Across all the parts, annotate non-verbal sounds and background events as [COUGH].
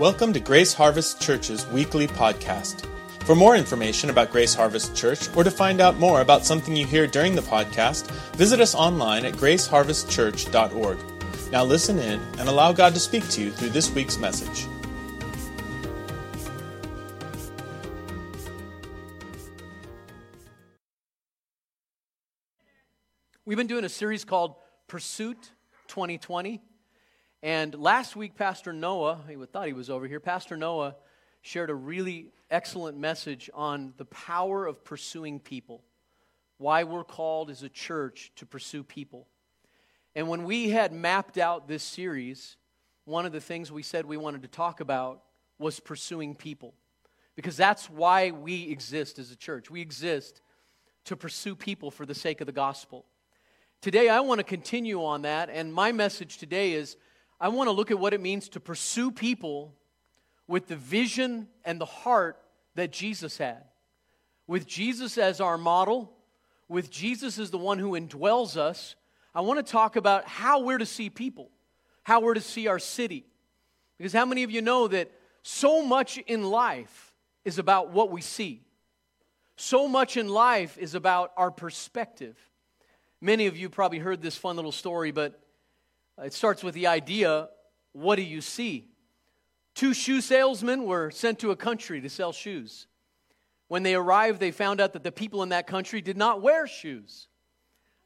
Welcome to Grace Harvest Church's weekly podcast. For more information about Grace Harvest Church or to find out more about something you hear during the podcast, visit us online at graceharvestchurch.org. Now listen in and allow God to speak to you through this week's message. We've been doing a series called Pursuit 2020. And last week, Pastor Noah, he thought he was over here, Pastor Noah shared a really excellent message on the power of pursuing people, why we're called as a church to pursue people. And when we had mapped out this series, one of the things we said we wanted to talk about was pursuing people. Because that's why we exist as a church. We exist to pursue people for the sake of the gospel. Today, I want to continue on that, and my message today is I want to look at what it means to pursue people with the vision and the heart that Jesus had. With Jesus as our model, with Jesus as the one who indwells us, I want to talk about how we're to see people, how we're to see our city. Because how many of you know that so much in life is about what we see? So much in life is about our perspective. Many of you probably heard this fun little story, but it starts with the idea what do you see? Two shoe salesmen were sent to a country to sell shoes. When they arrived, they found out that the people in that country did not wear shoes.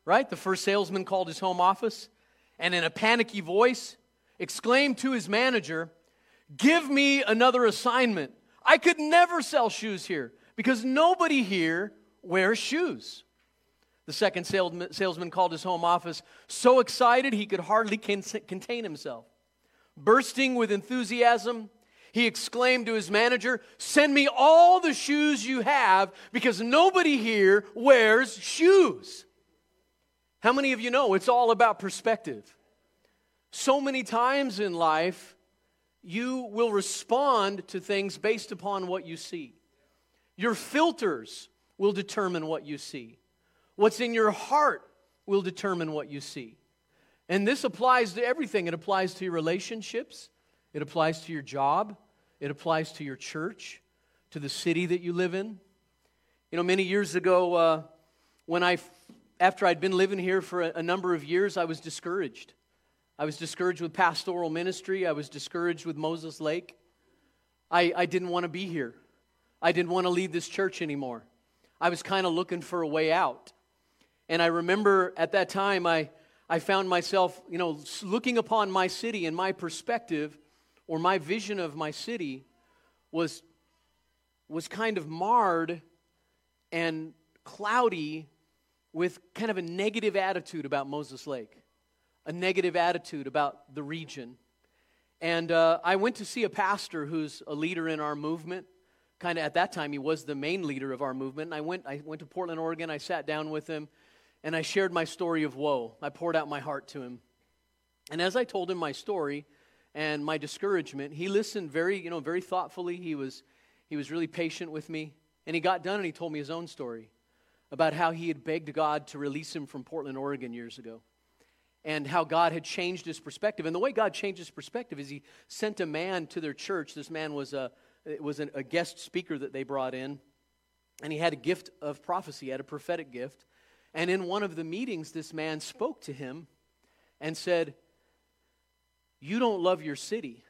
Right? The first salesman called his home office and, in a panicky voice, exclaimed to his manager, Give me another assignment. I could never sell shoes here because nobody here wears shoes. The second salesman called his home office so excited he could hardly contain himself. Bursting with enthusiasm, he exclaimed to his manager, Send me all the shoes you have because nobody here wears shoes. How many of you know it's all about perspective? So many times in life, you will respond to things based upon what you see. Your filters will determine what you see. What's in your heart will determine what you see. And this applies to everything. It applies to your relationships, it applies to your job, it applies to your church, to the city that you live in. You know, many years ago, uh, when I, after I'd been living here for a, a number of years, I was discouraged. I was discouraged with pastoral ministry. I was discouraged with Moses Lake. I, I didn't want to be here. I didn't want to lead this church anymore. I was kind of looking for a way out. And I remember at that time, I, I found myself, you know, looking upon my city and my perspective or my vision of my city was, was kind of marred and cloudy with kind of a negative attitude about Moses Lake, a negative attitude about the region. And uh, I went to see a pastor who's a leader in our movement. Kind of at that time, he was the main leader of our movement. And I went, I went to Portland, Oregon. I sat down with him and I shared my story of woe. I poured out my heart to him. And as I told him my story and my discouragement, he listened very, you know, very thoughtfully. He was, he was really patient with me. And he got done and he told me his own story about how he had begged God to release him from Portland, Oregon years ago. And how God had changed his perspective. And the way God changed his perspective is he sent a man to their church. This man was a, was a guest speaker that they brought in. And he had a gift of prophecy, he had a prophetic gift. And in one of the meetings, this man spoke to him and said, You don't love your city.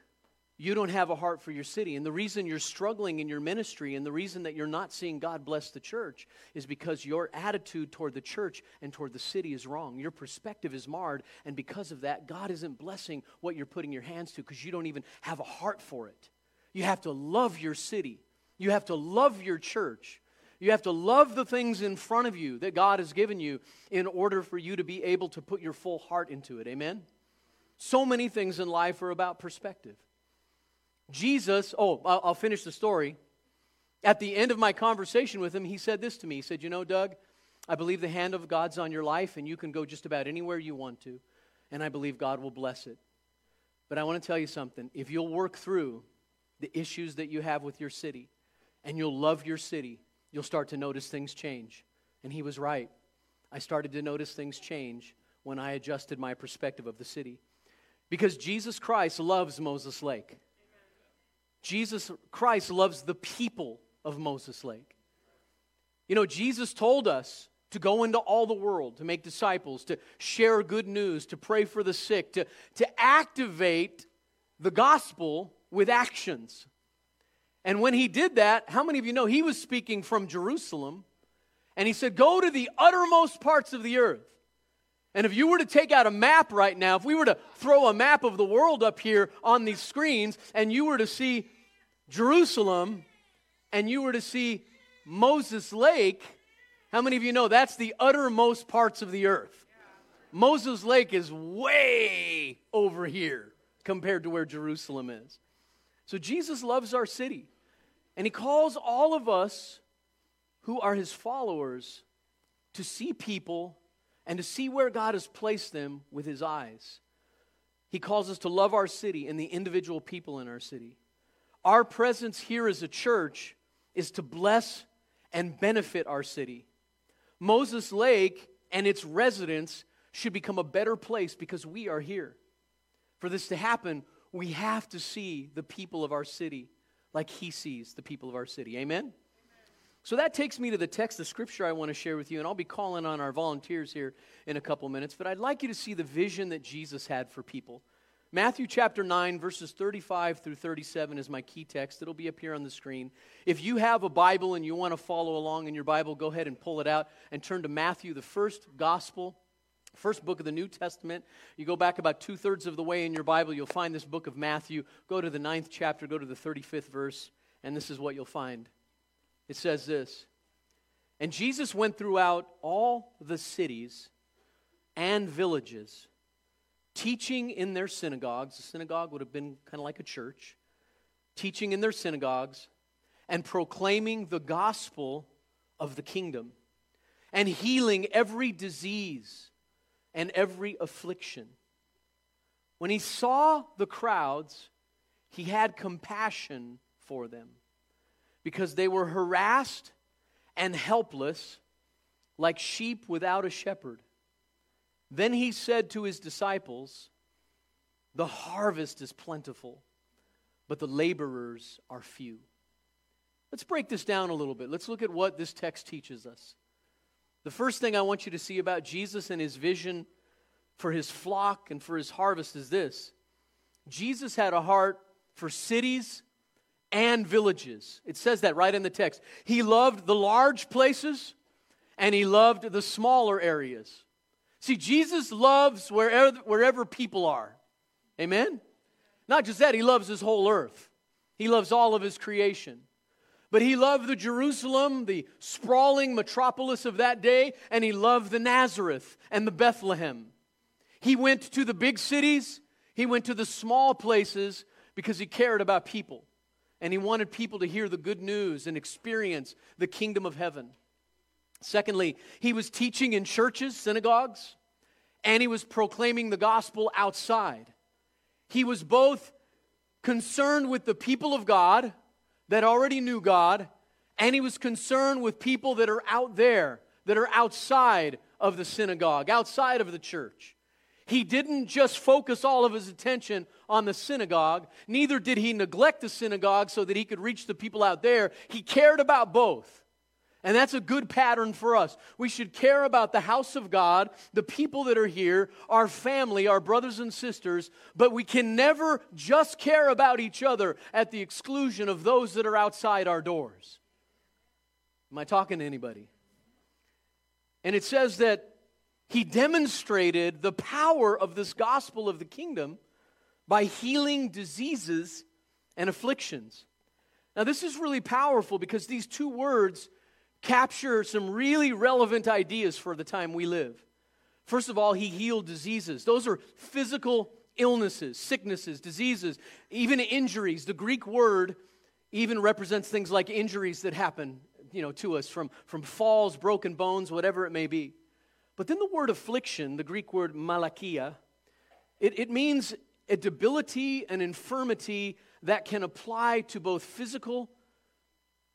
You don't have a heart for your city. And the reason you're struggling in your ministry and the reason that you're not seeing God bless the church is because your attitude toward the church and toward the city is wrong. Your perspective is marred. And because of that, God isn't blessing what you're putting your hands to because you don't even have a heart for it. You have to love your city, you have to love your church. You have to love the things in front of you that God has given you in order for you to be able to put your full heart into it. Amen? So many things in life are about perspective. Jesus, oh, I'll finish the story. At the end of my conversation with him, he said this to me. He said, You know, Doug, I believe the hand of God's on your life, and you can go just about anywhere you want to, and I believe God will bless it. But I want to tell you something. If you'll work through the issues that you have with your city, and you'll love your city, you'll start to notice things change. And he was right. I started to notice things change when I adjusted my perspective of the city. Because Jesus Christ loves Moses Lake. Jesus Christ loves the people of Moses Lake. You know, Jesus told us to go into all the world, to make disciples, to share good news, to pray for the sick, to, to activate the gospel with actions. And when he did that, how many of you know he was speaking from Jerusalem? And he said, Go to the uttermost parts of the earth. And if you were to take out a map right now, if we were to throw a map of the world up here on these screens, and you were to see Jerusalem, and you were to see Moses Lake, how many of you know that's the uttermost parts of the earth? Moses Lake is way over here compared to where Jerusalem is. So Jesus loves our city, and he calls all of us who are his followers to see people and to see where God has placed them with his eyes. He calls us to love our city and the individual people in our city. Our presence here as a church is to bless and benefit our city. Moses Lake and its residents should become a better place because we are here. For this to happen, we have to see the people of our city like he sees the people of our city. Amen? So that takes me to the text of scripture I want to share with you, and I'll be calling on our volunteers here in a couple minutes. But I'd like you to see the vision that Jesus had for people. Matthew chapter 9, verses 35 through 37 is my key text. It'll be up here on the screen. If you have a Bible and you want to follow along in your Bible, go ahead and pull it out and turn to Matthew, the first gospel, first book of the New Testament. You go back about two thirds of the way in your Bible, you'll find this book of Matthew. Go to the ninth chapter, go to the 35th verse, and this is what you'll find. It says this And Jesus went throughout all the cities and villages, teaching in their synagogues. A synagogue would have been kind of like a church, teaching in their synagogues and proclaiming the gospel of the kingdom and healing every disease and every affliction. When he saw the crowds, he had compassion for them because they were harassed and helpless like sheep without a shepherd. Then he said to his disciples, The harvest is plentiful, but the laborers are few. Let's break this down a little bit. Let's look at what this text teaches us. The first thing I want you to see about Jesus and his vision for his flock and for his harvest is this Jesus had a heart for cities and villages. It says that right in the text. He loved the large places and he loved the smaller areas. See, Jesus loves wherever, wherever people are. Amen? Not just that, he loves his whole earth, he loves all of his creation. But he loved the Jerusalem, the sprawling metropolis of that day, and he loved the Nazareth and the Bethlehem. He went to the big cities, he went to the small places because he cared about people and he wanted people to hear the good news and experience the kingdom of heaven. Secondly, he was teaching in churches, synagogues, and he was proclaiming the gospel outside. He was both concerned with the people of God that already knew God, and he was concerned with people that are out there, that are outside of the synagogue, outside of the church. He didn't just focus all of his attention on the synagogue, neither did he neglect the synagogue so that he could reach the people out there. He cared about both. And that's a good pattern for us. We should care about the house of God, the people that are here, our family, our brothers and sisters, but we can never just care about each other at the exclusion of those that are outside our doors. Am I talking to anybody? And it says that he demonstrated the power of this gospel of the kingdom by healing diseases and afflictions. Now, this is really powerful because these two words capture some really relevant ideas for the time we live. First of all, he healed diseases. Those are physical illnesses, sicknesses, diseases, even injuries. The Greek word even represents things like injuries that happen, you know, to us from, from falls, broken bones, whatever it may be. But then the word affliction, the Greek word malakia, it, it means a debility, an infirmity that can apply to both physical,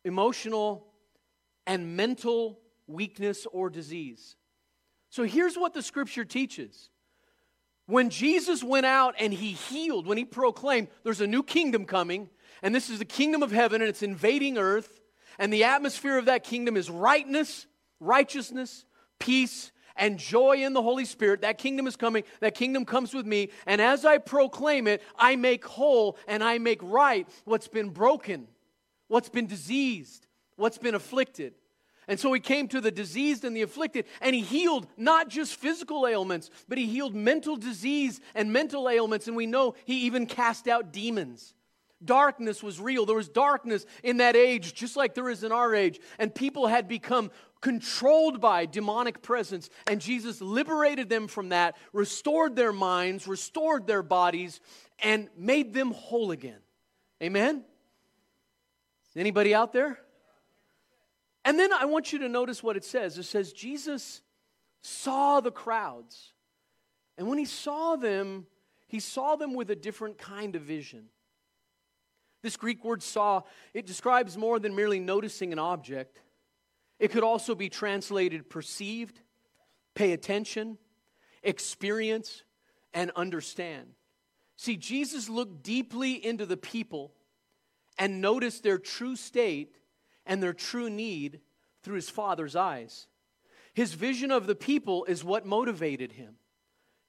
emotional, and mental weakness or disease. So here's what the scripture teaches When Jesus went out and he healed, when he proclaimed, there's a new kingdom coming, and this is the kingdom of heaven, and it's invading earth, and the atmosphere of that kingdom is rightness, righteousness, peace, and joy in the Holy Spirit. That kingdom is coming. That kingdom comes with me. And as I proclaim it, I make whole and I make right what's been broken, what's been diseased, what's been afflicted. And so he came to the diseased and the afflicted, and he healed not just physical ailments, but he healed mental disease and mental ailments. And we know he even cast out demons. Darkness was real. There was darkness in that age, just like there is in our age. And people had become controlled by demonic presence. And Jesus liberated them from that, restored their minds, restored their bodies, and made them whole again. Amen? Anybody out there? And then I want you to notice what it says. It says, Jesus saw the crowds. And when he saw them, he saw them with a different kind of vision. This Greek word saw, it describes more than merely noticing an object. It could also be translated perceived, pay attention, experience, and understand. See, Jesus looked deeply into the people and noticed their true state and their true need through his Father's eyes. His vision of the people is what motivated him.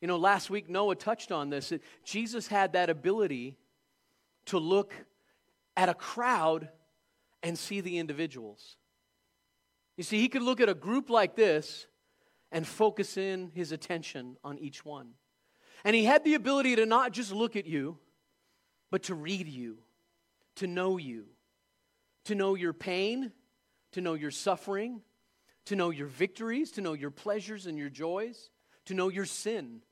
You know, last week Noah touched on this. Jesus had that ability to look at a crowd and see the individuals. You see, he could look at a group like this and focus in his attention on each one. And he had the ability to not just look at you, but to read you, to know you, to know your pain, to know your suffering, to know your victories, to know your pleasures and your joys, to know your sin,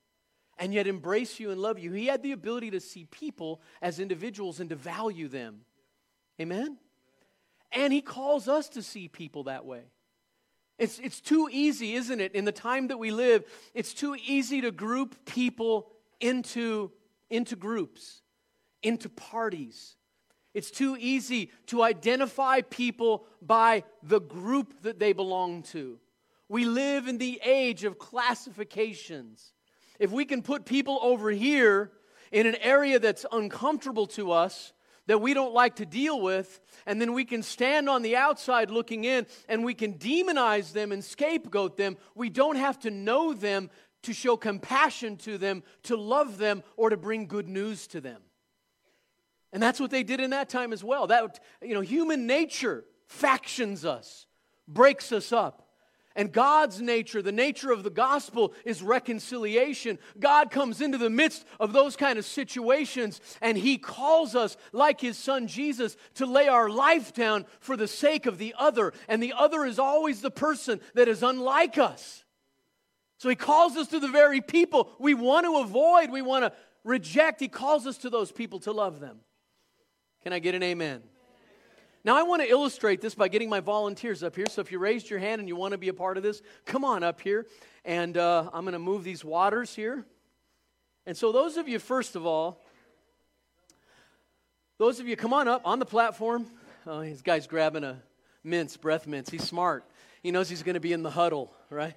and yet embrace you and love you. He had the ability to see people as individuals and to value them. Amen? And he calls us to see people that way. It's, it's too easy, isn't it? In the time that we live, it's too easy to group people into, into groups, into parties, it's too easy to identify people by the group that they belong to. We live in the age of classifications. If we can put people over here in an area that's uncomfortable to us, that we don't like to deal with, and then we can stand on the outside looking in and we can demonize them and scapegoat them. We don't have to know them to show compassion to them, to love them, or to bring good news to them. And that's what they did in that time as well. That you know, human nature factions us, breaks us up. And God's nature, the nature of the gospel, is reconciliation. God comes into the midst of those kind of situations and He calls us, like His Son Jesus, to lay our life down for the sake of the other. And the other is always the person that is unlike us. So He calls us to the very people we want to avoid, we want to reject. He calls us to those people to love them. Can I get an amen? Now, I want to illustrate this by getting my volunteers up here. So, if you raised your hand and you want to be a part of this, come on up here. And uh, I'm going to move these waters here. And so, those of you, first of all, those of you, come on up on the platform. Oh, this guy's grabbing a mints, breath mints. He's smart. He knows he's going to be in the huddle, right?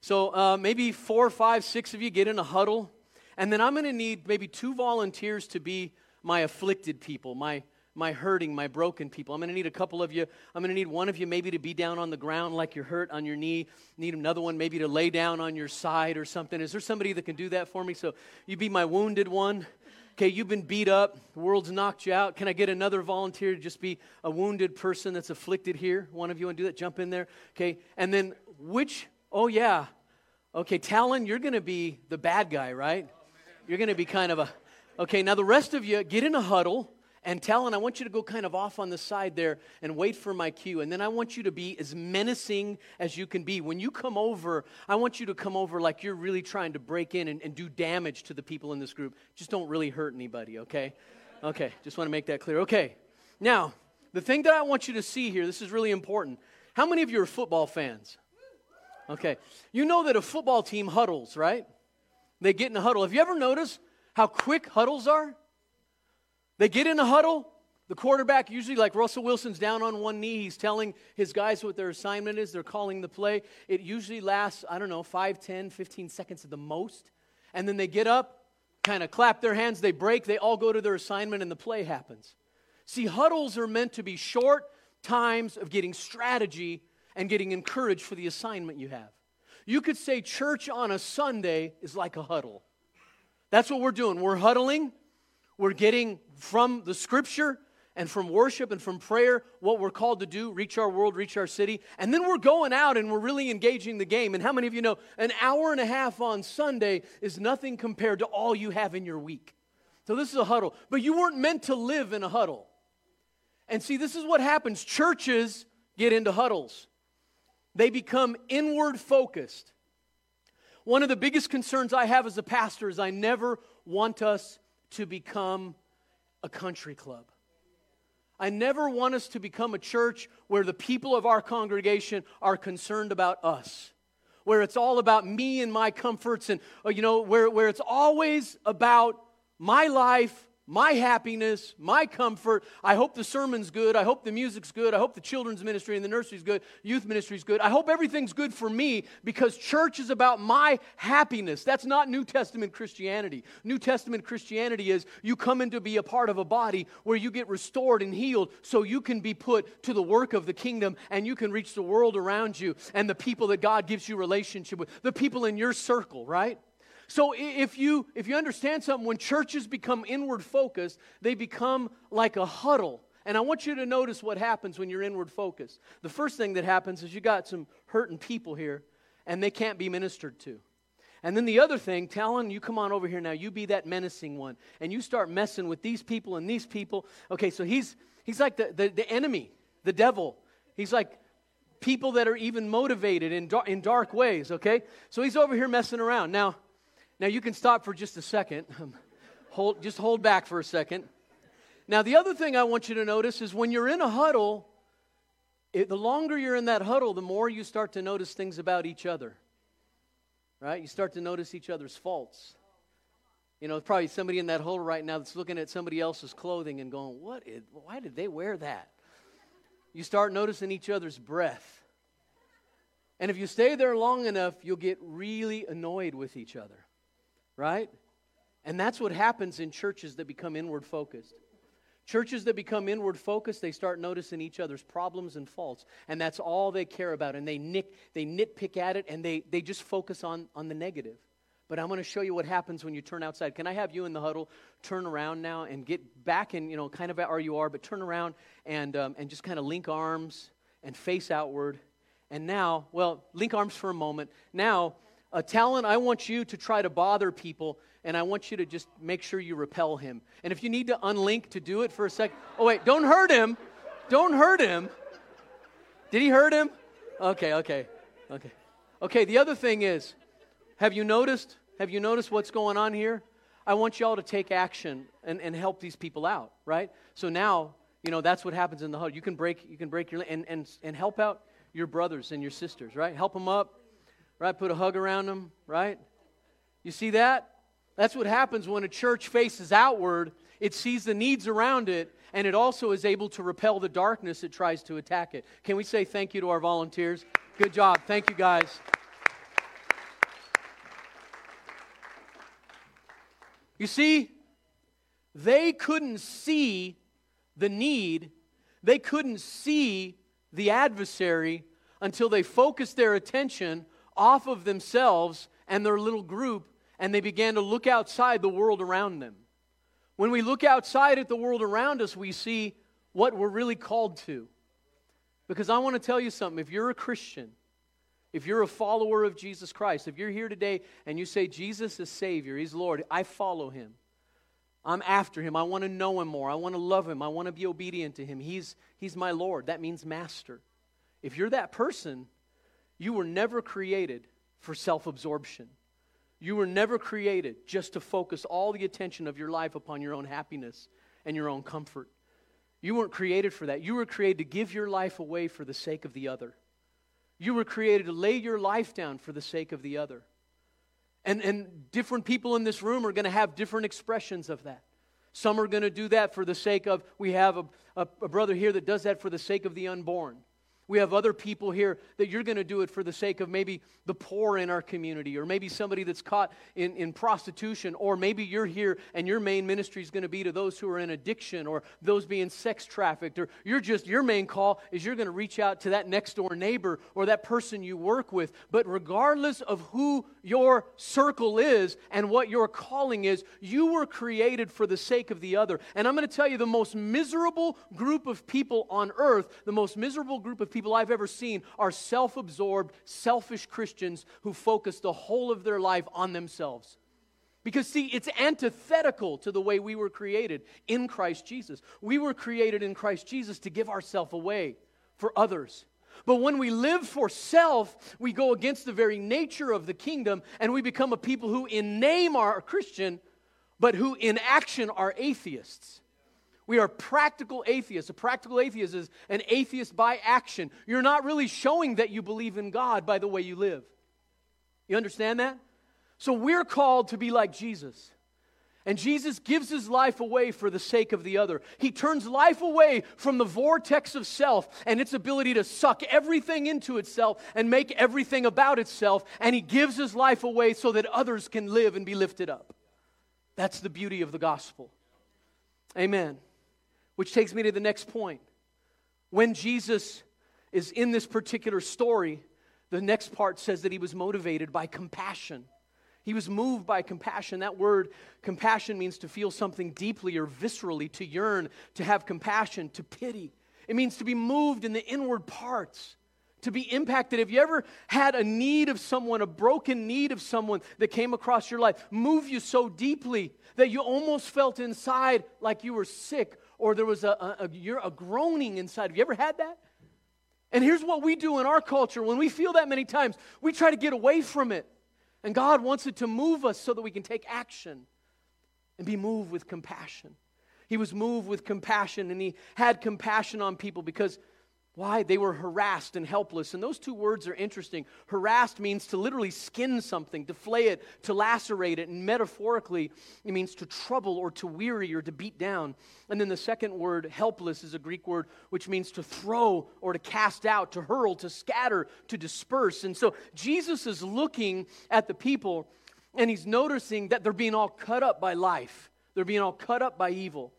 So, uh, maybe four, five, six of you get in a huddle. And then I'm going to need maybe two volunteers to be my afflicted people, my, my hurting, my broken people. I'm going to need a couple of you. I'm going to need one of you maybe to be down on the ground like you're hurt on your knee. Need another one maybe to lay down on your side or something. Is there somebody that can do that for me? So you be my wounded one. Okay, you've been beat up. The world's knocked you out. Can I get another volunteer to just be a wounded person that's afflicted here? One of you want to do that? Jump in there. Okay, and then which? Oh, yeah. Okay, Talon, you're going to be the bad guy, right? You're going to be kind of a Okay, now the rest of you get in a huddle and Talon, I want you to go kind of off on the side there and wait for my cue. And then I want you to be as menacing as you can be. When you come over, I want you to come over like you're really trying to break in and, and do damage to the people in this group. Just don't really hurt anybody, okay? Okay, just want to make that clear. Okay, now, the thing that I want you to see here, this is really important. How many of you are football fans? Okay, you know that a football team huddles, right? They get in a huddle. Have you ever noticed how quick huddles are? They get in a huddle. The quarterback, usually like Russell Wilson's down on one knee. He's telling his guys what their assignment is. They're calling the play. It usually lasts, I don't know, 5, 10, 15 seconds at the most. and then they get up, kind of clap their hands, they break, they all go to their assignment, and the play happens. See, huddles are meant to be short times of getting strategy and getting encouraged for the assignment you have. You could say church on a Sunday is like a huddle. That's what we're doing. We're huddling, we're getting from the scripture and from worship and from prayer what we're called to do reach our world, reach our city. And then we're going out and we're really engaging the game. And how many of you know an hour and a half on Sunday is nothing compared to all you have in your week? So this is a huddle. But you weren't meant to live in a huddle. And see, this is what happens churches get into huddles, they become inward focused. One of the biggest concerns I have as a pastor is I never want us to become a country club. I never want us to become a church where the people of our congregation are concerned about us, where it's all about me and my comforts, and, uh, you know, where, where it's always about my life my happiness, my comfort. I hope the sermon's good. I hope the music's good. I hope the children's ministry and the nursery's good. Youth ministry's good. I hope everything's good for me because church is about my happiness. That's not New Testament Christianity. New Testament Christianity is you come in to be a part of a body where you get restored and healed so you can be put to the work of the kingdom and you can reach the world around you and the people that God gives you relationship with, the people in your circle, right? So if you if you understand something, when churches become inward focused, they become like a huddle. And I want you to notice what happens when you're inward focused. The first thing that happens is you got some hurting people here, and they can't be ministered to. And then the other thing, Talon, you come on over here now. You be that menacing one, and you start messing with these people and these people. Okay, so he's he's like the, the, the enemy, the devil. He's like people that are even motivated in, dar- in dark ways, okay? So he's over here messing around. Now, now you can stop for just a second. [LAUGHS] hold, just hold back for a second. Now, the other thing I want you to notice is when you're in a huddle, it, the longer you're in that huddle, the more you start to notice things about each other. Right? You start to notice each other's faults. You know, probably somebody in that huddle right now that's looking at somebody else's clothing and going, "What? Is, why did they wear that?" You start noticing each other's breath. And if you stay there long enough, you'll get really annoyed with each other right? And that's what happens in churches that become inward focused. Churches that become inward focused, they start noticing each other's problems and faults. And that's all they care about. And they, nick, they nitpick at it and they, they just focus on, on the negative. But I'm going to show you what happens when you turn outside. Can I have you in the huddle turn around now and get back in, you know, kind of where you are, but turn around and, um, and just kind of link arms and face outward. And now, well, link arms for a moment. Now, a Talon, I want you to try to bother people, and I want you to just make sure you repel him. And if you need to unlink to do it for a second, oh, wait, don't hurt him. Don't hurt him. Did he hurt him? Okay, okay, okay. Okay, the other thing is, have you noticed? Have you noticed what's going on here? I want y'all to take action and, and help these people out, right? So now, you know, that's what happens in the huddle. You can break, you can break your, and, and, and help out your brothers and your sisters, right? Help them up, right? Put a hug around them, right? You see that? That's what happens when a church faces outward. It sees the needs around it, and it also is able to repel the darkness that tries to attack it. Can we say thank you to our volunteers? Good job. Thank you, guys. You see, they couldn't see the need, they couldn't see the adversary until they focused their attention off of themselves and their little group and they began to look outside the world around them. When we look outside at the world around us, we see what we're really called to. Because I want to tell you something if you're a Christian, if you're a follower of Jesus Christ, if you're here today and you say, Jesus is Savior, He's Lord, I follow Him. I'm after Him. I want to know Him more. I want to love Him. I want to be obedient to Him. He's, he's my Lord. That means master. If you're that person, you were never created for self absorption. You were never created just to focus all the attention of your life upon your own happiness and your own comfort. You weren't created for that. You were created to give your life away for the sake of the other. You were created to lay your life down for the sake of the other. And, and different people in this room are going to have different expressions of that. Some are going to do that for the sake of, we have a, a, a brother here that does that for the sake of the unborn. We have other people here that you're going to do it for the sake of maybe the poor in our community, or maybe somebody that's caught in, in prostitution, or maybe you're here and your main ministry is going to be to those who are in addiction or those being sex trafficked, or you're just, your main call is you're going to reach out to that next door neighbor or that person you work with. But regardless of who your circle is and what your calling is, you were created for the sake of the other. And I'm going to tell you the most miserable group of people on earth, the most miserable group of people people I've ever seen are self absorbed, selfish Christians who focus the whole of their life on themselves. Because, see, it's antithetical to the way we were created in Christ Jesus. We were created in Christ Jesus to give ourselves away for others. But when we live for self, we go against the very nature of the kingdom and we become a people who, in name, are Christian, but who, in action, are atheists. We are practical atheists. A practical atheist is an atheist by action. You're not really showing that you believe in God by the way you live. You understand that? So we're called to be like Jesus. And Jesus gives his life away for the sake of the other. He turns life away from the vortex of self and its ability to suck everything into itself and make everything about itself. And he gives his life away so that others can live and be lifted up. That's the beauty of the gospel. Amen. Which takes me to the next point. When Jesus is in this particular story, the next part says that he was motivated by compassion. He was moved by compassion. That word, compassion, means to feel something deeply or viscerally, to yearn, to have compassion, to pity. It means to be moved in the inward parts, to be impacted. Have you ever had a need of someone, a broken need of someone that came across your life, move you so deeply that you almost felt inside like you were sick or there was a, a, a, a groaning inside. Have you ever had that? And here's what we do in our culture when we feel that many times, we try to get away from it. And God wants it to move us so that we can take action and be moved with compassion. He was moved with compassion and he had compassion on people because why? They were harassed and helpless. And those two words are interesting. Harassed means to literally skin something, to flay it, to lacerate it. And metaphorically, it means to trouble or to weary or to beat down. And then the second word, helpless, is a Greek word which means to throw or to cast out, to hurl, to scatter, to disperse. And so Jesus is looking at the people and he's noticing that they're being all cut up by life, they're being all cut up by evil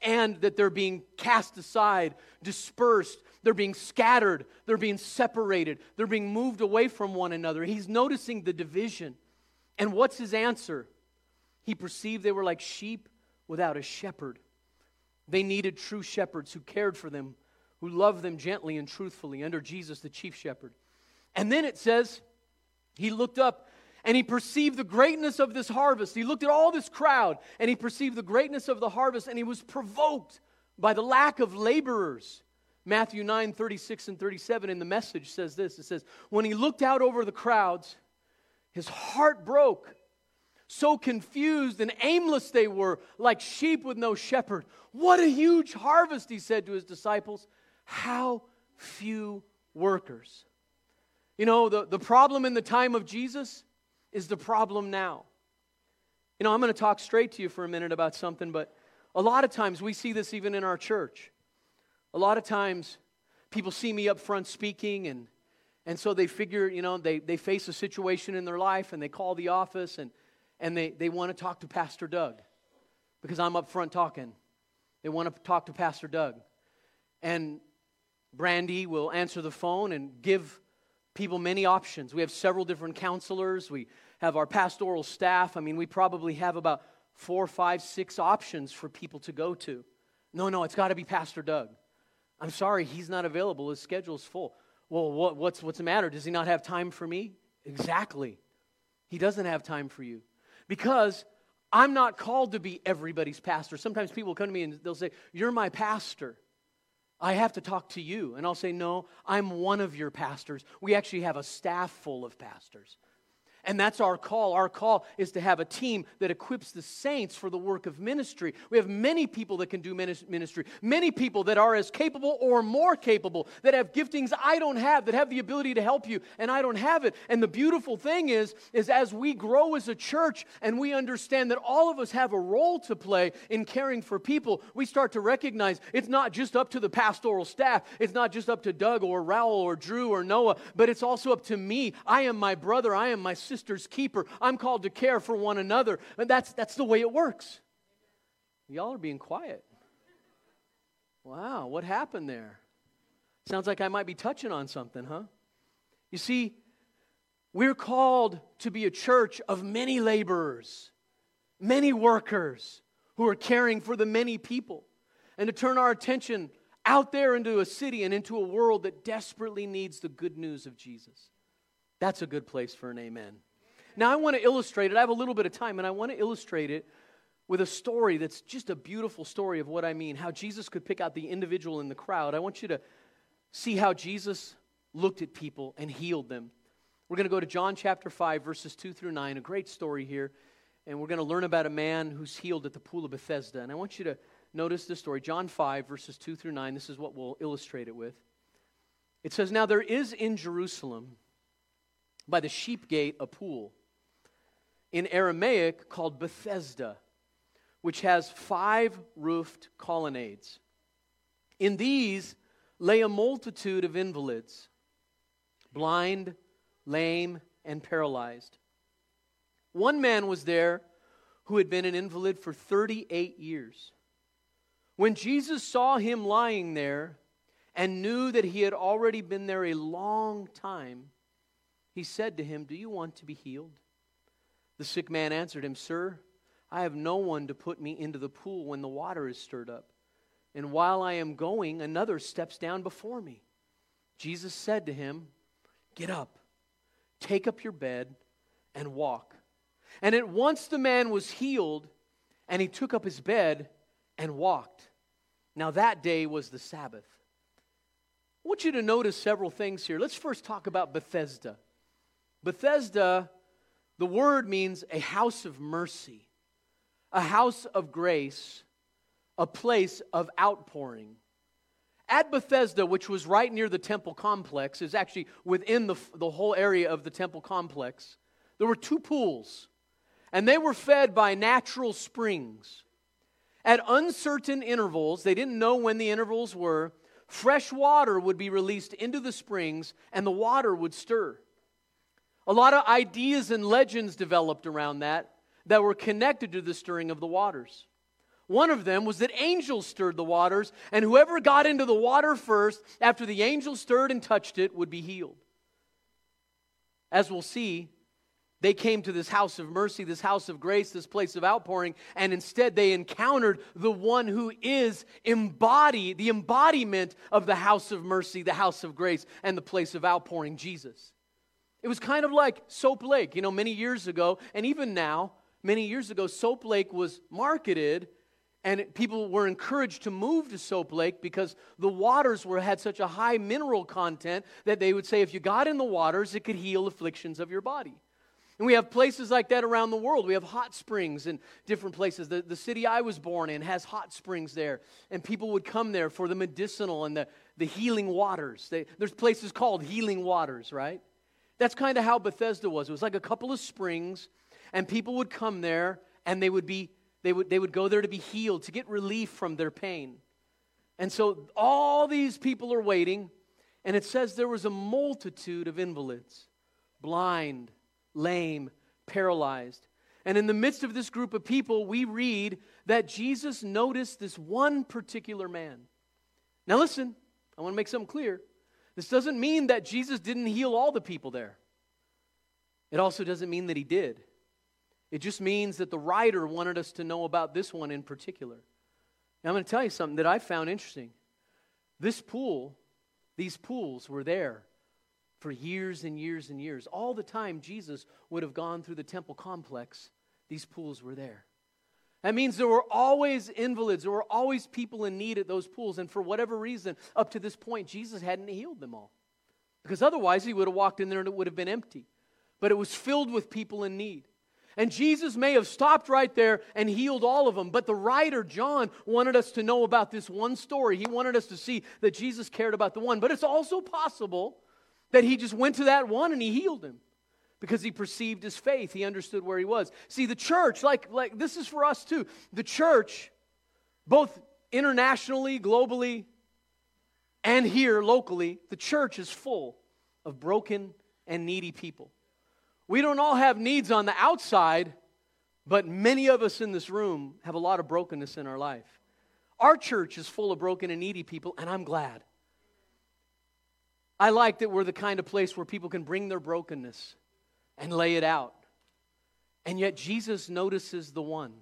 and that they're being cast aside, dispersed, they're being scattered, they're being separated, they're being moved away from one another. He's noticing the division. And what's his answer? He perceived they were like sheep without a shepherd. They needed true shepherds who cared for them, who loved them gently and truthfully under Jesus, the chief shepherd. And then it says, he looked up and he perceived the greatness of this harvest. He looked at all this crowd and he perceived the greatness of the harvest and he was provoked by the lack of laborers. Matthew 9, 36 and 37 in the message says this it says, When he looked out over the crowds, his heart broke. So confused and aimless they were, like sheep with no shepherd. What a huge harvest, he said to his disciples. How few workers. You know, the, the problem in the time of Jesus is the problem now. You know, I'm going to talk straight to you for a minute about something, but a lot of times we see this even in our church. A lot of times people see me up front speaking and and so they figure, you know, they, they face a situation in their life and they call the office and, and they, they want to talk to Pastor Doug because I'm up front talking. They want to talk to Pastor Doug. And Brandy will answer the phone and give people many options. We have several different counselors. We have our pastoral staff. I mean, we probably have about four, five, six options for people to go to. No, no, it's got to be Pastor Doug. I'm sorry, he's not available. His schedule's full. Well, what, what's, what's the matter? Does he not have time for me? Exactly. He doesn't have time for you. Because I'm not called to be everybody's pastor. Sometimes people come to me and they'll say, You're my pastor. I have to talk to you. And I'll say, No, I'm one of your pastors. We actually have a staff full of pastors. And that's our call. Our call is to have a team that equips the saints for the work of ministry. We have many people that can do ministry, many people that are as capable or more capable, that have giftings I don't have, that have the ability to help you, and I don't have it. And the beautiful thing is, is as we grow as a church and we understand that all of us have a role to play in caring for people, we start to recognize it's not just up to the pastoral staff, it's not just up to Doug or Raul or Drew or Noah, but it's also up to me. I am my brother, I am my sister's keeper. I'm called to care for one another. And that's, that's the way it works. Y'all are being quiet. Wow, what happened there? Sounds like I might be touching on something, huh? You see, we're called to be a church of many laborers, many workers who are caring for the many people, and to turn our attention out there into a city and into a world that desperately needs the good news of Jesus. That's a good place for an amen. Now, I want to illustrate it. I have a little bit of time, and I want to illustrate it with a story that's just a beautiful story of what I mean, how Jesus could pick out the individual in the crowd. I want you to see how Jesus looked at people and healed them. We're going to go to John chapter 5, verses 2 through 9, a great story here. And we're going to learn about a man who's healed at the pool of Bethesda. And I want you to notice this story. John 5, verses 2 through 9. This is what we'll illustrate it with. It says, Now there is in Jerusalem by the sheep gate a pool in Aramaic called Bethesda, which has five roofed colonnades. In these lay a multitude of invalids, blind, lame, and paralyzed. One man was there who had been an invalid for 38 years. When Jesus saw him lying there and knew that he had already been there a long time, he said to him, Do you want to be healed? The sick man answered him, Sir, I have no one to put me into the pool when the water is stirred up. And while I am going, another steps down before me. Jesus said to him, Get up, take up your bed, and walk. And at once the man was healed, and he took up his bed and walked. Now that day was the Sabbath. I want you to notice several things here. Let's first talk about Bethesda. Bethesda the word means a house of mercy, a house of grace, a place of outpouring. At Bethesda, which was right near the temple complex, is actually within the, the whole area of the temple complex, there were two pools, and they were fed by natural springs. At uncertain intervals, they didn't know when the intervals were, fresh water would be released into the springs, and the water would stir. A lot of ideas and legends developed around that that were connected to the stirring of the waters. One of them was that angels stirred the waters, and whoever got into the water first, after the angel stirred and touched it, would be healed. As we'll see, they came to this house of mercy, this house of grace, this place of outpouring, and instead they encountered the one who is embodied, the embodiment of the house of mercy, the house of grace, and the place of outpouring, Jesus. It was kind of like Soap Lake, you know, many years ago, and even now, many years ago, Soap Lake was marketed and people were encouraged to move to Soap Lake because the waters were had such a high mineral content that they would say if you got in the waters, it could heal afflictions of your body. And we have places like that around the world. We have hot springs in different places. The, the city I was born in has hot springs there, and people would come there for the medicinal and the, the healing waters. They, there's places called healing waters, right? That's kind of how Bethesda was. It was like a couple of springs, and people would come there and they would be they would they would go there to be healed, to get relief from their pain. And so all these people are waiting, and it says there was a multitude of invalids, blind, lame, paralyzed. And in the midst of this group of people, we read that Jesus noticed this one particular man. Now, listen, I want to make something clear. This doesn't mean that Jesus didn't heal all the people there. It also doesn't mean that he did. It just means that the writer wanted us to know about this one in particular. Now, I'm going to tell you something that I found interesting. This pool, these pools were there for years and years and years. All the time Jesus would have gone through the temple complex, these pools were there. That means there were always invalids, there were always people in need at those pools. And for whatever reason, up to this point, Jesus hadn't healed them all. Because otherwise, he would have walked in there and it would have been empty. but it was filled with people in need. And Jesus may have stopped right there and healed all of them, but the writer, John, wanted us to know about this one story. He wanted us to see that Jesus cared about the one. But it's also possible that he just went to that one and he healed him because he perceived his faith. He understood where he was. See, the church, like, like this is for us too. The church, both internationally, globally, and here locally, the church is full of broken and needy people. We don't all have needs on the outside, but many of us in this room have a lot of brokenness in our life. Our church is full of broken and needy people, and I'm glad. I like that we're the kind of place where people can bring their brokenness and lay it out. And yet, Jesus notices the one.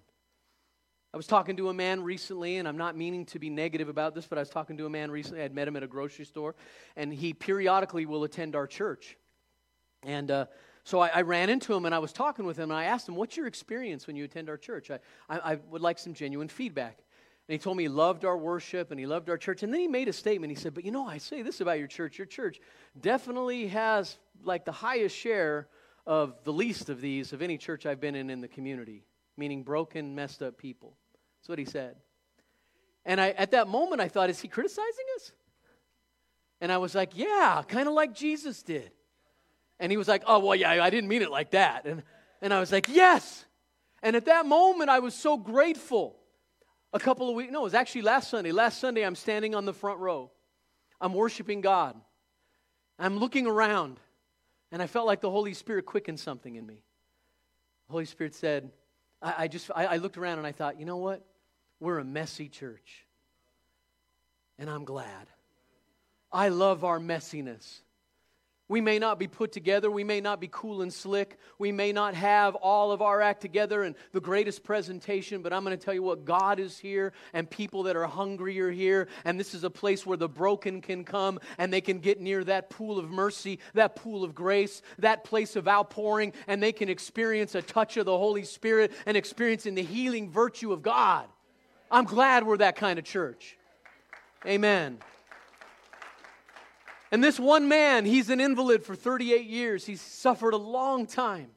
I was talking to a man recently, and I'm not meaning to be negative about this, but I was talking to a man recently. I'd met him at a grocery store, and he periodically will attend our church. And uh, so I, I, ran into him and I was talking with him and I asked him, What's your experience when you attend our church? I, I, I would like some genuine feedback. And he told me he loved our worship and he loved our church. And then he made a statement. He said, But you know, I say this about your church. Your church definitely has like the highest share of the least of these of any church I've been in in the community, meaning broken, messed up people. That's what he said. And I, at that moment, I thought, Is he criticizing us? And I was like, Yeah, kind of like Jesus did. And he was like, Oh, well, yeah, I didn't mean it like that. And, and I was like, Yes. And at that moment, I was so grateful. A couple of weeks, no, it was actually last Sunday. Last Sunday, I'm standing on the front row. I'm worshiping God. I'm looking around, and I felt like the Holy Spirit quickened something in me. The Holy Spirit said, I, I just, I, I looked around and I thought, you know what? We're a messy church. And I'm glad. I love our messiness. We may not be put together. We may not be cool and slick. We may not have all of our act together and the greatest presentation, but I'm going to tell you what God is here, and people that are hungry are here. And this is a place where the broken can come and they can get near that pool of mercy, that pool of grace, that place of outpouring, and they can experience a touch of the Holy Spirit and experiencing the healing virtue of God. I'm glad we're that kind of church. Amen. And this one man, he's an invalid for 38 years. He's suffered a long time.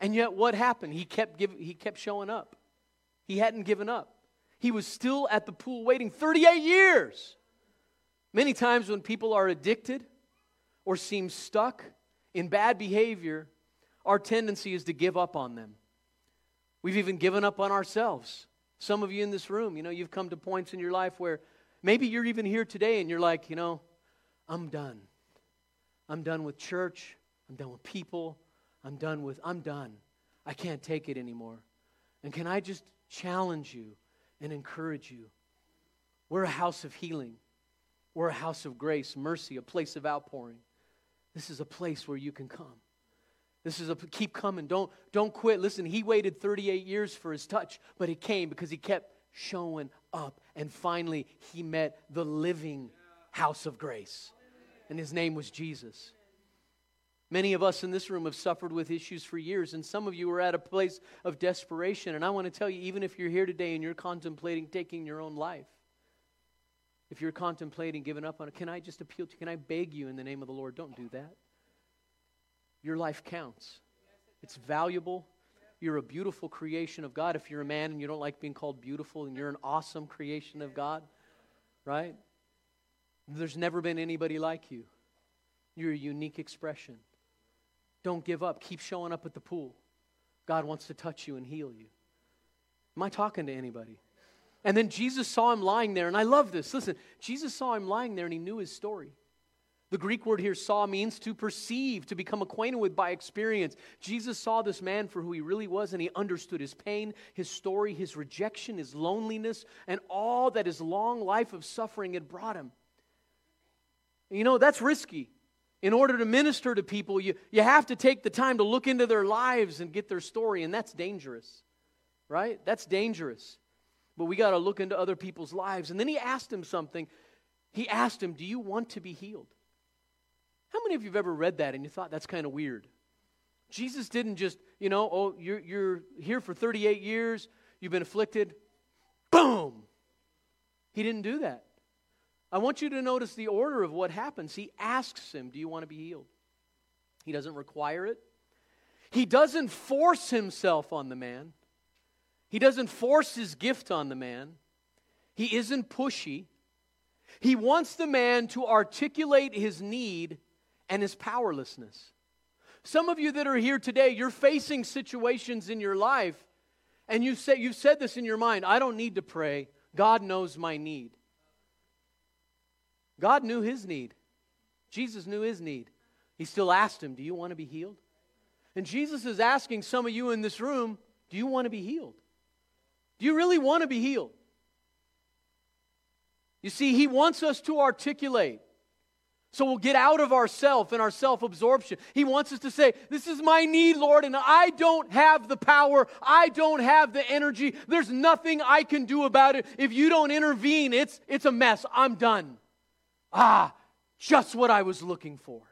And yet, what happened? He kept, give, he kept showing up. He hadn't given up. He was still at the pool waiting 38 years. Many times, when people are addicted or seem stuck in bad behavior, our tendency is to give up on them. We've even given up on ourselves. Some of you in this room, you know, you've come to points in your life where maybe you're even here today and you're like, you know, I'm done. I'm done with church. I'm done with people. I'm done with, I'm done. I can't take it anymore. And can I just challenge you and encourage you? We're a house of healing. We're a house of grace, mercy, a place of outpouring. This is a place where you can come. This is a keep coming. Don't don't quit. Listen, he waited 38 years for his touch, but he came because he kept showing up and finally he met the living house of grace and his name was Jesus. Many of us in this room have suffered with issues for years, and some of you are at a place of desperation. And I want to tell you, even if you're here today and you're contemplating taking your own life, if you're contemplating giving up on it, can I just appeal to you? Can I beg you in the name of the Lord? Don't do that. Your life counts, it's valuable. You're a beautiful creation of God. If you're a man and you don't like being called beautiful, and you're an awesome creation of God, right? There's never been anybody like you. You're a unique expression. Don't give up. Keep showing up at the pool. God wants to touch you and heal you. Am I talking to anybody? And then Jesus saw him lying there, and I love this. Listen, Jesus saw him lying there and he knew his story. The Greek word here, saw, means to perceive, to become acquainted with by experience. Jesus saw this man for who he really was, and he understood his pain, his story, his rejection, his loneliness, and all that his long life of suffering had brought him. You know, that's risky. In order to minister to people, you, you have to take the time to look into their lives and get their story, and that's dangerous, right? That's dangerous. But we got to look into other people's lives. And then he asked him something. He asked him, Do you want to be healed? How many of you have ever read that and you thought that's kind of weird? Jesus didn't just, you know, oh, you're, you're here for 38 years, you've been afflicted, boom. He didn't do that. I want you to notice the order of what happens. He asks him, Do you want to be healed? He doesn't require it, He doesn't force himself on the man, he doesn't force his gift on the man. He isn't pushy. He wants the man to articulate his need and his powerlessness. Some of you that are here today, you're facing situations in your life, and you say, you've said this in your mind I don't need to pray. God knows my need. God knew his need. Jesus knew his need. He still asked him, Do you want to be healed? And Jesus is asking some of you in this room, Do you want to be healed? Do you really want to be healed? You see, he wants us to articulate. So we'll get out of ourself and our self absorption. He wants us to say, This is my need, Lord, and I don't have the power. I don't have the energy. There's nothing I can do about it. If you don't intervene, it's, it's a mess. I'm done. Ah, just what I was looking for.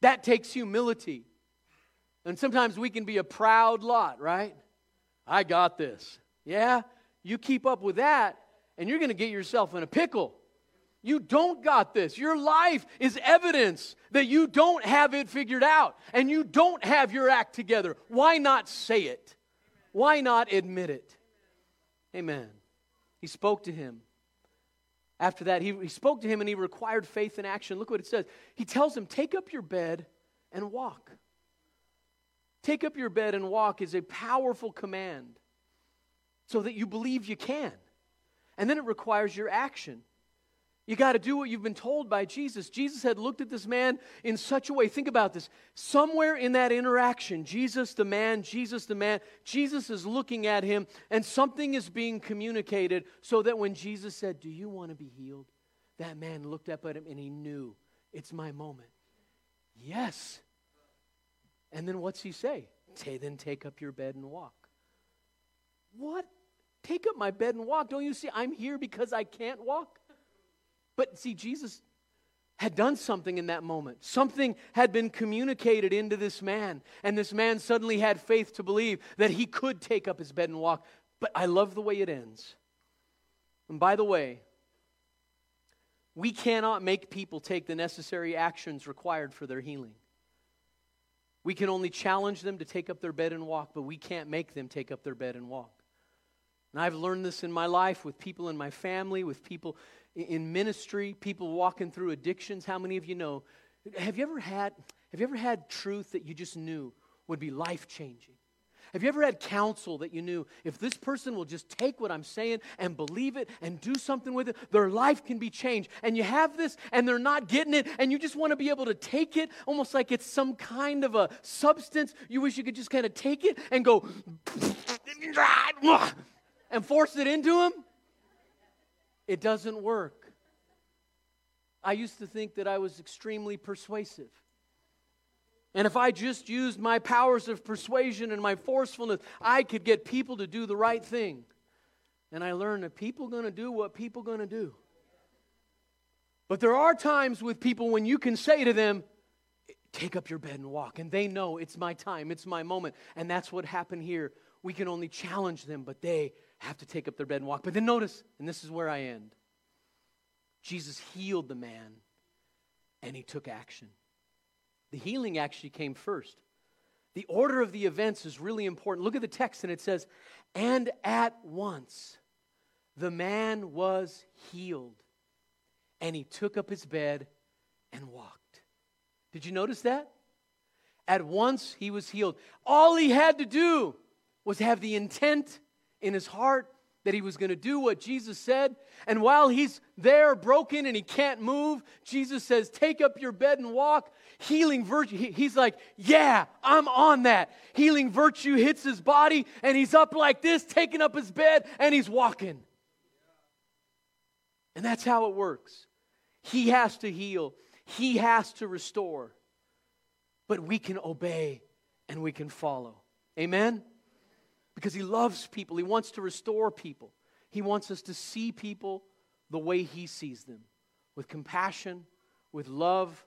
That takes humility. And sometimes we can be a proud lot, right? I got this. Yeah, you keep up with that, and you're going to get yourself in a pickle. You don't got this. Your life is evidence that you don't have it figured out and you don't have your act together. Why not say it? Why not admit it? Amen. He spoke to him. After that, he, he spoke to him and he required faith and action. Look what it says. He tells him, Take up your bed and walk. Take up your bed and walk is a powerful command so that you believe you can. And then it requires your action. You got to do what you've been told by Jesus. Jesus had looked at this man in such a way. Think about this. Somewhere in that interaction, Jesus the man, Jesus the man, Jesus is looking at him, and something is being communicated so that when Jesus said, Do you want to be healed? That man looked up at him and he knew, It's my moment. Yes. And then what's he say? Say, then take up your bed and walk. What? Take up my bed and walk. Don't you see? I'm here because I can't walk. But see, Jesus had done something in that moment. Something had been communicated into this man, and this man suddenly had faith to believe that he could take up his bed and walk. But I love the way it ends. And by the way, we cannot make people take the necessary actions required for their healing. We can only challenge them to take up their bed and walk, but we can't make them take up their bed and walk. And I've learned this in my life with people in my family, with people in ministry, people walking through addictions. How many of you know? Have you ever had, have you ever had truth that you just knew would be life changing? Have you ever had counsel that you knew if this person will just take what I'm saying and believe it and do something with it, their life can be changed? And you have this and they're not getting it, and you just want to be able to take it almost like it's some kind of a substance. You wish you could just kind of take it and go [LAUGHS] and force it into them? It doesn't work. I used to think that I was extremely persuasive. And if I just used my powers of persuasion and my forcefulness, I could get people to do the right thing. And I learned that people going to do what people going to do. But there are times with people when you can say to them, take up your bed and walk. And they know it's my time, it's my moment. And that's what happened here. We can only challenge them, but they have to take up their bed and walk. But then notice, and this is where I end Jesus healed the man and he took action. The healing actually came first. The order of the events is really important. Look at the text, and it says, And at once the man was healed, and he took up his bed and walked. Did you notice that? At once he was healed. All he had to do was have the intent in his heart that he was going to do what Jesus said. And while he's there broken and he can't move, Jesus says, Take up your bed and walk. Healing virtue. He's like, Yeah, I'm on that. Healing virtue hits his body and he's up like this, taking up his bed, and he's walking. And that's how it works. He has to heal, he has to restore. But we can obey and we can follow. Amen? Because he loves people. He wants to restore people. He wants us to see people the way he sees them with compassion, with love,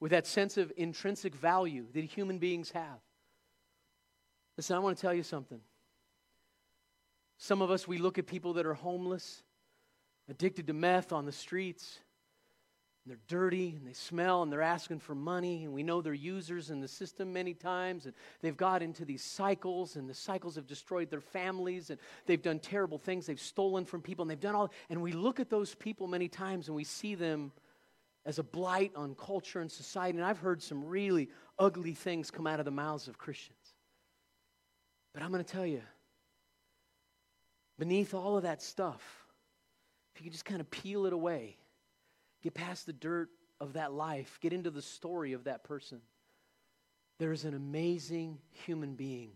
with that sense of intrinsic value that human beings have. Listen, I want to tell you something. Some of us, we look at people that are homeless, addicted to meth on the streets, they're dirty and they smell and they're asking for money and we know they're users in the system many times and they've got into these cycles and the cycles have destroyed their families and they've done terrible things. They've stolen from people and they've done all and we look at those people many times and we see them as a blight on culture and society and i've heard some really ugly things come out of the mouths of christians. But i'm going to tell you beneath all of that stuff if you could just kind of peel it away Get past the dirt of that life, get into the story of that person. There is an amazing human being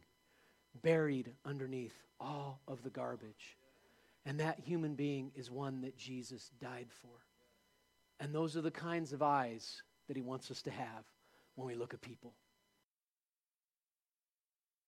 buried underneath all of the garbage. And that human being is one that Jesus died for. And those are the kinds of eyes that he wants us to have when we look at people.